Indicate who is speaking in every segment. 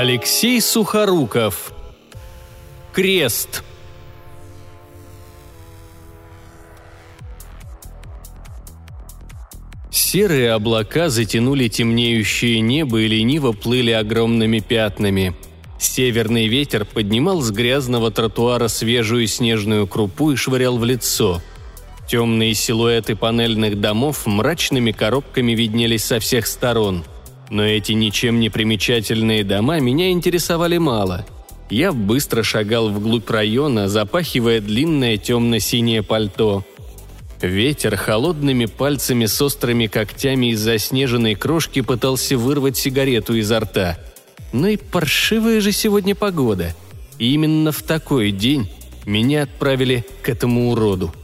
Speaker 1: Алексей Сухоруков. Крест. Серые облака затянули темнеющее небо и лениво плыли огромными пятнами. Северный ветер поднимал с грязного тротуара свежую снежную крупу и швырял в лицо. Темные силуэты панельных домов мрачными коробками виднелись со всех сторон – но эти ничем не примечательные дома меня интересовали мало. Я быстро шагал вглубь района, запахивая длинное темно-синее пальто. Ветер холодными пальцами с острыми когтями из заснеженной крошки пытался вырвать сигарету изо рта. Ну и паршивая же сегодня погода. И именно в такой день меня отправили к этому уроду.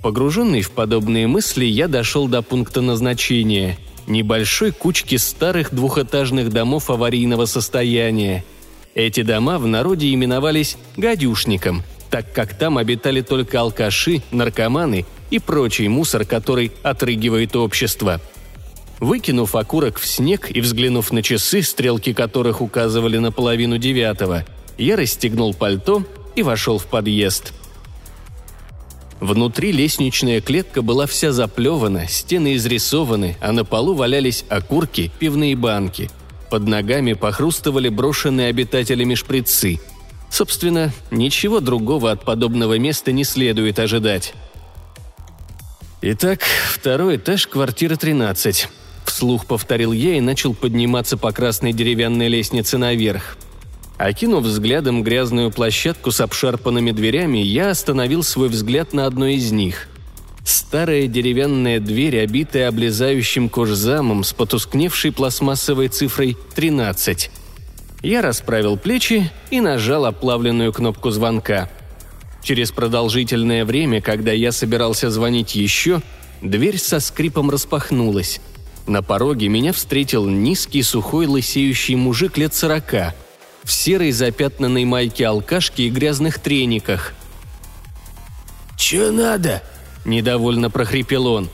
Speaker 1: Погруженный в подобные мысли, я дошел до пункта назначения – небольшой кучки старых двухэтажных домов аварийного состояния. Эти дома в народе именовались «гадюшником», так как там обитали только алкаши, наркоманы и прочий мусор, который отрыгивает общество. Выкинув окурок в снег и взглянув на часы, стрелки которых указывали на половину девятого, я расстегнул пальто и вошел в подъезд – Внутри лестничная клетка была вся заплевана, стены изрисованы, а на полу валялись окурки, пивные банки. Под ногами похрустывали брошенные обитателями шприцы. Собственно, ничего другого от подобного места не следует ожидать. Итак, второй этаж, квартира 13. Вслух повторил я и начал подниматься по красной деревянной лестнице наверх. Окинув взглядом грязную площадку с обшарпанными дверями, я остановил свой взгляд на одной из них. Старая деревянная дверь, обитая облезающим кожзамом с потускневшей пластмассовой цифрой 13. Я расправил плечи и нажал оплавленную кнопку звонка. Через продолжительное время, когда я собирался звонить еще, дверь со скрипом распахнулась. На пороге меня встретил низкий сухой лысеющий мужик лет сорока – в серой запятнанной майке алкашки и грязных трениках.
Speaker 2: «Чё надо?» – недовольно прохрипел он.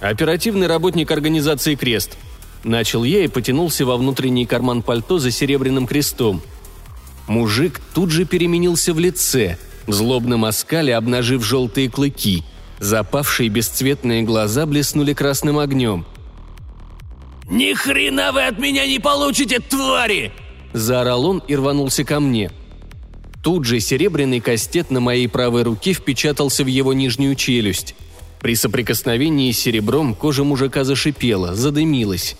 Speaker 1: «Оперативный работник организации «Крест». Начал я и потянулся во внутренний карман пальто за серебряным крестом. Мужик тут же переменился в лице, в злобном оскале обнажив желтые клыки. Запавшие бесцветные глаза блеснули красным огнем.
Speaker 2: «Ни хрена вы от меня не получите, твари!»
Speaker 1: Заорал он и рванулся ко мне. Тут же серебряный кастет на моей правой руке впечатался в его нижнюю челюсть. При соприкосновении с серебром кожа мужика зашипела, задымилась.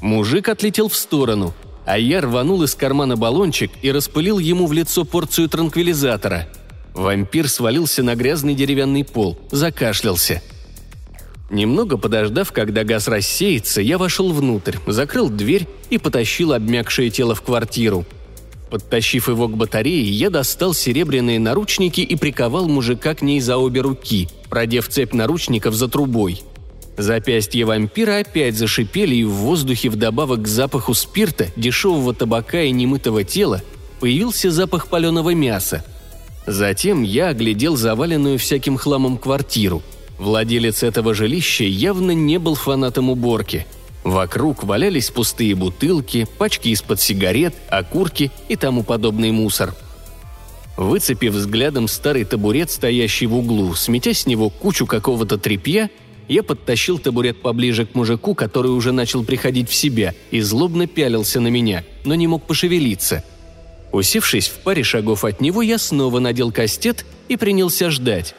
Speaker 1: Мужик отлетел в сторону, а я рванул из кармана баллончик и распылил ему в лицо порцию транквилизатора. Вампир свалился на грязный деревянный пол, закашлялся – Немного подождав, когда газ рассеется, я вошел внутрь, закрыл дверь и потащил обмякшее тело в квартиру. Подтащив его к батарее, я достал серебряные наручники и приковал мужика к ней за обе руки, продев цепь наручников за трубой. Запястья вампира опять зашипели, и в воздухе вдобавок к запаху спирта, дешевого табака и немытого тела появился запах паленого мяса. Затем я оглядел заваленную всяким хламом квартиру – Владелец этого жилища явно не был фанатом уборки. Вокруг валялись пустые бутылки, пачки из-под сигарет, окурки и тому подобный мусор. Выцепив взглядом старый табурет, стоящий в углу, сметя с него кучу какого-то тряпья, я подтащил табурет поближе к мужику, который уже начал приходить в себя, и злобно пялился на меня, но не мог пошевелиться. Усевшись в паре шагов от него, я снова надел кастет и принялся ждать.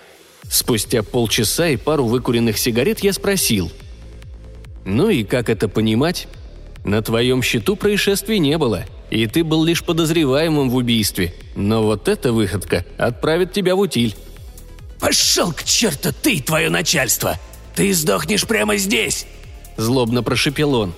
Speaker 1: Спустя полчаса и пару выкуренных сигарет я спросил. «Ну и как это понимать? На твоем счету происшествий не было, и ты был лишь подозреваемым в убийстве. Но вот эта выходка отправит тебя в утиль».
Speaker 2: «Пошел к черту ты и твое начальство! Ты сдохнешь прямо здесь!»
Speaker 1: Злобно прошепел он.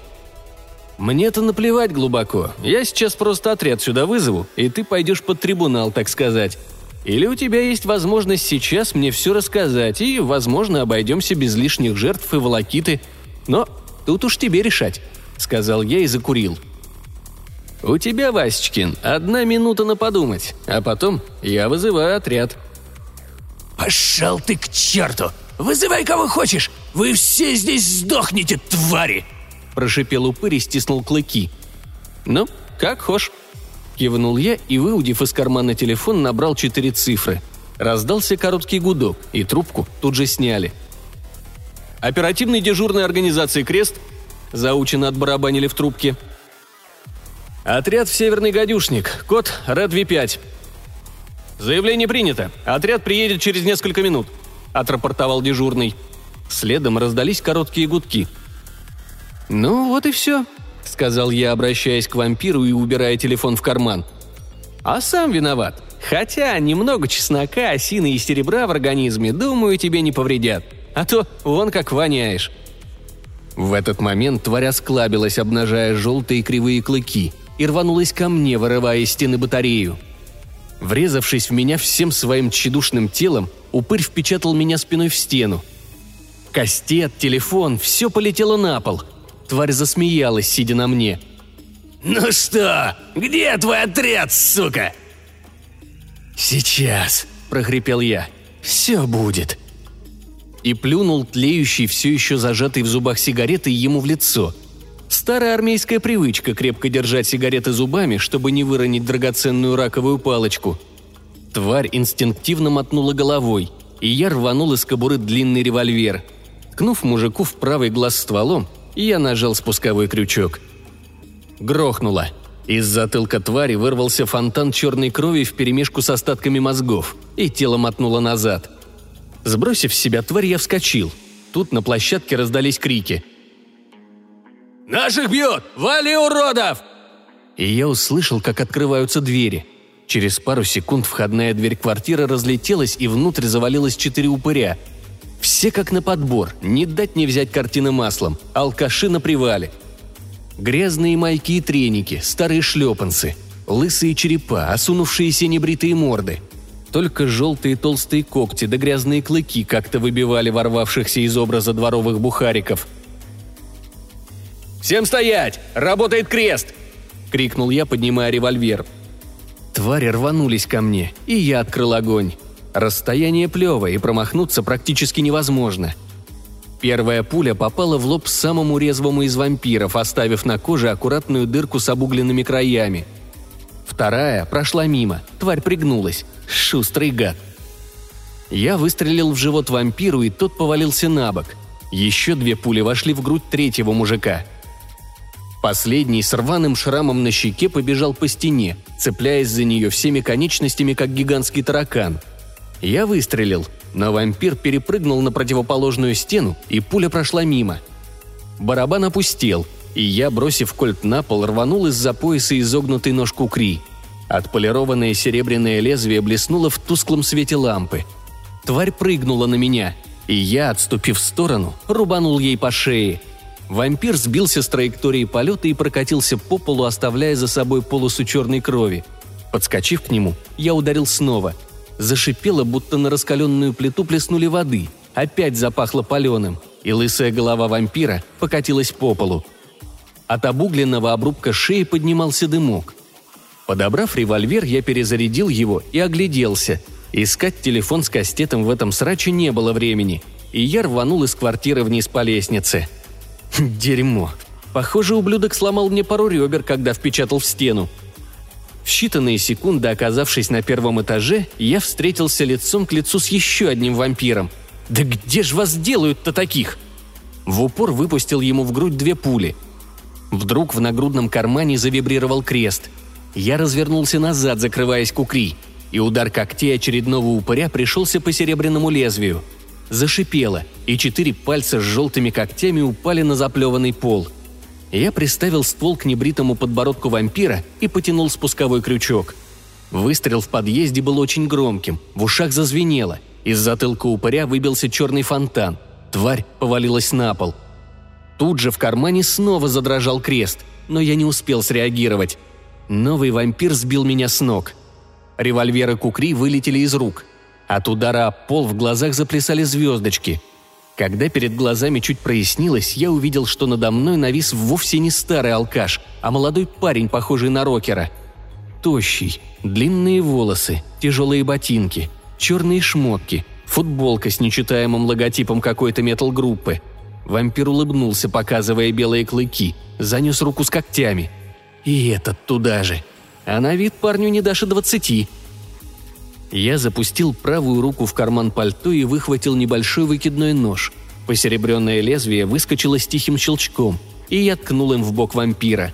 Speaker 1: «Мне-то наплевать глубоко. Я сейчас просто отряд сюда вызову, и ты пойдешь под трибунал, так сказать. Или у тебя есть возможность сейчас мне все рассказать, и, возможно, обойдемся без лишних жертв и волокиты. Но тут уж тебе решать», — сказал я и закурил. «У тебя, Васечкин, одна минута на подумать, а потом я вызываю отряд».
Speaker 2: «Пошел ты к черту! Вызывай кого хочешь! Вы все здесь сдохнете, твари!»
Speaker 1: Прошипел упырь и стиснул клыки. «Ну, как хошь». Кивнул я и, выудив из кармана телефон, набрал четыре цифры. Раздался короткий гудок, и трубку тут же сняли. «Оперативной дежурной организации «Крест»?» Заучено отбарабанили в трубке. «Отряд в Северный Гадюшник. Код РЭД-В5». «Заявление принято. Отряд приедет через несколько минут», – отрапортовал дежурный. Следом раздались короткие гудки. «Ну, вот и все», — сказал я, обращаясь к вампиру и убирая телефон в карман. «А сам виноват. Хотя немного чеснока, осины и серебра в организме, думаю, тебе не повредят. А то вон как воняешь». В этот момент тварь осклабилась, обнажая желтые кривые клыки, и рванулась ко мне, вырывая из стены батарею. Врезавшись в меня всем своим тщедушным телом, упырь впечатал меня спиной в стену. Кастет, телефон, все полетело на пол — Тварь засмеялась, сидя на мне.
Speaker 2: «Ну что, где твой отряд, сука?»
Speaker 1: «Сейчас», – прохрипел я. «Все будет». И плюнул тлеющий, все еще зажатый в зубах сигареты ему в лицо. Старая армейская привычка крепко держать сигареты зубами, чтобы не выронить драгоценную раковую палочку. Тварь инстинктивно мотнула головой, и я рванул из кобуры длинный револьвер. Ткнув мужику в правый глаз стволом, я нажал спусковой крючок. Грохнуло. Из затылка твари вырвался фонтан черной крови вперемешку с остатками мозгов, и тело мотнуло назад. Сбросив с себя тварь, я вскочил. Тут на площадке раздались крики.
Speaker 2: «Наших бьет! Вали, уродов!»
Speaker 1: И я услышал, как открываются двери. Через пару секунд входная дверь квартиры разлетелась, и внутрь завалилось четыре упыря – все как на подбор, не дать не взять картины маслом, алкаши на привале. Грязные майки и треники, старые шлепанцы, лысые черепа, осунувшиеся небритые морды. Только желтые толстые когти да грязные клыки как-то выбивали ворвавшихся из образа дворовых бухариков.
Speaker 2: «Всем стоять! Работает крест!» — крикнул я, поднимая револьвер.
Speaker 1: Твари рванулись ко мне, и я открыл огонь. Расстояние плевое, и промахнуться практически невозможно. Первая пуля попала в лоб самому резвому из вампиров, оставив на коже аккуратную дырку с обугленными краями. Вторая прошла мимо, тварь пригнулась. Шустрый гад. Я выстрелил в живот вампиру, и тот повалился на бок. Еще две пули вошли в грудь третьего мужика. Последний с рваным шрамом на щеке побежал по стене, цепляясь за нее всеми конечностями, как гигантский таракан – я выстрелил, но вампир перепрыгнул на противоположную стену, и пуля прошла мимо. Барабан опустел, и я, бросив кольт на пол, рванул из-за пояса изогнутый нож кукри. Отполированное серебряное лезвие блеснуло в тусклом свете лампы. Тварь прыгнула на меня, и я, отступив в сторону, рубанул ей по шее. Вампир сбился с траектории полета и прокатился по полу, оставляя за собой полосу черной крови. Подскочив к нему, я ударил снова – Зашипело, будто на раскаленную плиту плеснули воды. Опять запахло паленым, и лысая голова вампира покатилась по полу. От обугленного обрубка шеи поднимался дымок. Подобрав револьвер, я перезарядил его и огляделся. Искать телефон с кастетом в этом сраче не было времени, и я рванул из квартиры вниз по лестнице. Дерьмо. Похоже, ублюдок сломал мне пару ребер, когда впечатал в стену. В считанные секунды, оказавшись на первом этаже, я встретился лицом к лицу с еще одним вампиром. «Да где ж вас делают-то таких?» В упор выпустил ему в грудь две пули. Вдруг в нагрудном кармане завибрировал крест. Я развернулся назад, закрываясь кукри, и удар когтей очередного упыря пришелся по серебряному лезвию. Зашипело, и четыре пальца с желтыми когтями упали на заплеванный пол – я приставил ствол к небритому подбородку вампира и потянул спусковой крючок. Выстрел в подъезде был очень громким, в ушах зазвенело. Из затылка упыря выбился черный фонтан. Тварь повалилась на пол. Тут же в кармане снова задрожал крест, но я не успел среагировать. Новый вампир сбил меня с ног. Револьверы Кукри вылетели из рук. От удара о пол в глазах заплясали звездочки – когда перед глазами чуть прояснилось, я увидел, что надо мной навис вовсе не старый алкаш, а молодой парень, похожий на рокера. Тощий, длинные волосы, тяжелые ботинки, черные шмотки, футболка с нечитаемым логотипом какой-то метал-группы. Вампир улыбнулся, показывая белые клыки, занес руку с когтями. И этот туда же. А на вид парню не даже двадцати. Я запустил правую руку в карман пальто и выхватил небольшой выкидной нож. Посеребренное лезвие выскочило с тихим щелчком, и я ткнул им в бок вампира.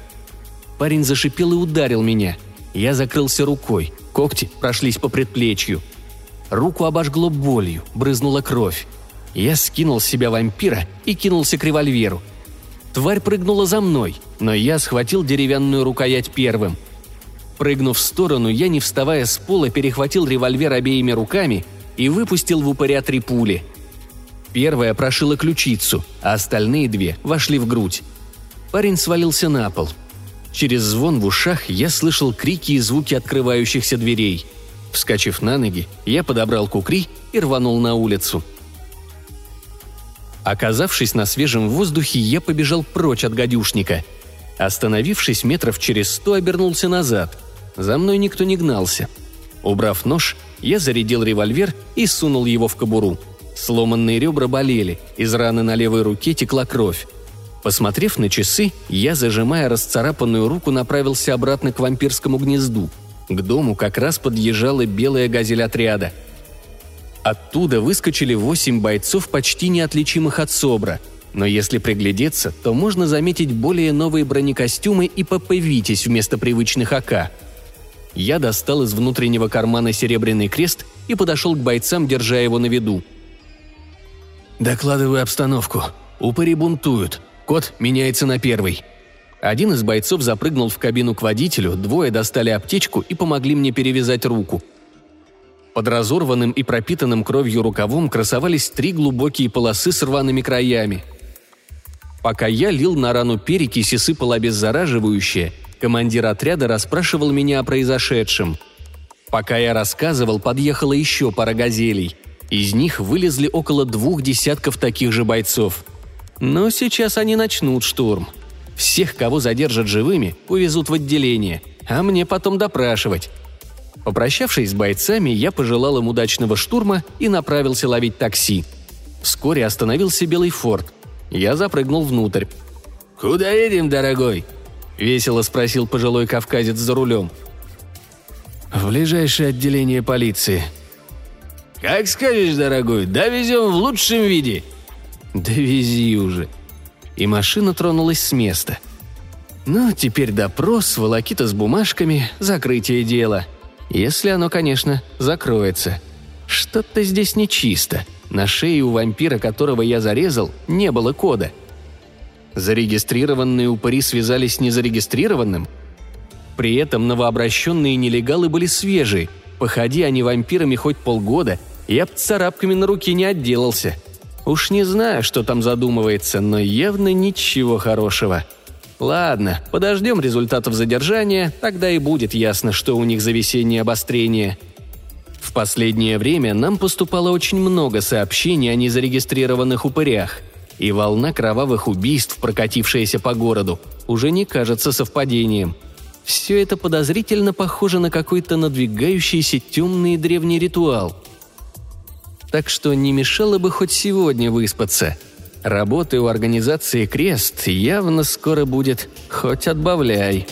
Speaker 1: Парень зашипел и ударил меня. Я закрылся рукой, когти прошлись по предплечью. Руку обожгло болью, брызнула кровь. Я скинул с себя вампира и кинулся к револьверу. Тварь прыгнула за мной, но я схватил деревянную рукоять первым – Прыгнув в сторону, я, не вставая с пола, перехватил револьвер обеими руками и выпустил в упыря три пули. Первая прошила ключицу, а остальные две вошли в грудь. Парень свалился на пол. Через звон в ушах я слышал крики и звуки открывающихся дверей. Вскочив на ноги, я подобрал кукри и рванул на улицу. Оказавшись на свежем воздухе, я побежал прочь от гадюшника. Остановившись метров через сто, обернулся назад – за мной никто не гнался. Убрав нож, я зарядил револьвер и сунул его в кобуру. Сломанные ребра болели, из раны на левой руке текла кровь. Посмотрев на часы, я, зажимая расцарапанную руку, направился обратно к вампирскому гнезду. К дому как раз подъезжала белая газель отряда. Оттуда выскочили восемь бойцов, почти неотличимых от СОБРа. Но если приглядеться, то можно заметить более новые бронекостюмы и ПП «Витязь» вместо привычных АК – я достал из внутреннего кармана серебряный крест и подошел к бойцам, держа его на виду. «Докладываю обстановку. Упыри бунтуют. Код меняется на первый». Один из бойцов запрыгнул в кабину к водителю, двое достали аптечку и помогли мне перевязать руку. Под разорванным и пропитанным кровью рукавом красовались три глубокие полосы с рваными краями. Пока я лил на рану перекись и сыпал обеззараживающее – Командир отряда расспрашивал меня о произошедшем. Пока я рассказывал, подъехала еще пара газелей. Из них вылезли около двух десятков таких же бойцов. Но сейчас они начнут штурм. Всех, кого задержат живыми, увезут в отделение, а мне потом допрашивать. Попрощавшись с бойцами, я пожелал им удачного штурма и направился ловить такси. Вскоре остановился белый форт. Я запрыгнул внутрь.
Speaker 2: «Куда едем, дорогой?»
Speaker 1: – весело спросил пожилой кавказец за рулем. «В ближайшее отделение полиции».
Speaker 2: «Как скажешь, дорогой, довезем в лучшем виде».
Speaker 1: «Довези уже». И машина тронулась с места. Ну, теперь допрос, волокита с бумажками, закрытие дела. Если оно, конечно, закроется. Что-то здесь нечисто. На шее у вампира, которого я зарезал, не было кода – Зарегистрированные упыри связались с незарегистрированным? При этом новообращенные нелегалы были свежие. Походи они вампирами хоть полгода, я б царапками на руке не отделался. Уж не знаю, что там задумывается, но явно ничего хорошего. Ладно, подождем результатов задержания, тогда и будет ясно, что у них за весеннее обострение. В последнее время нам поступало очень много сообщений о незарегистрированных упырях – и волна кровавых убийств, прокатившаяся по городу, уже не кажется совпадением. Все это подозрительно похоже на какой-то надвигающийся темный древний ритуал. Так что не мешало бы хоть сегодня выспаться. Работы у организации «Крест» явно скоро будет хоть отбавляй.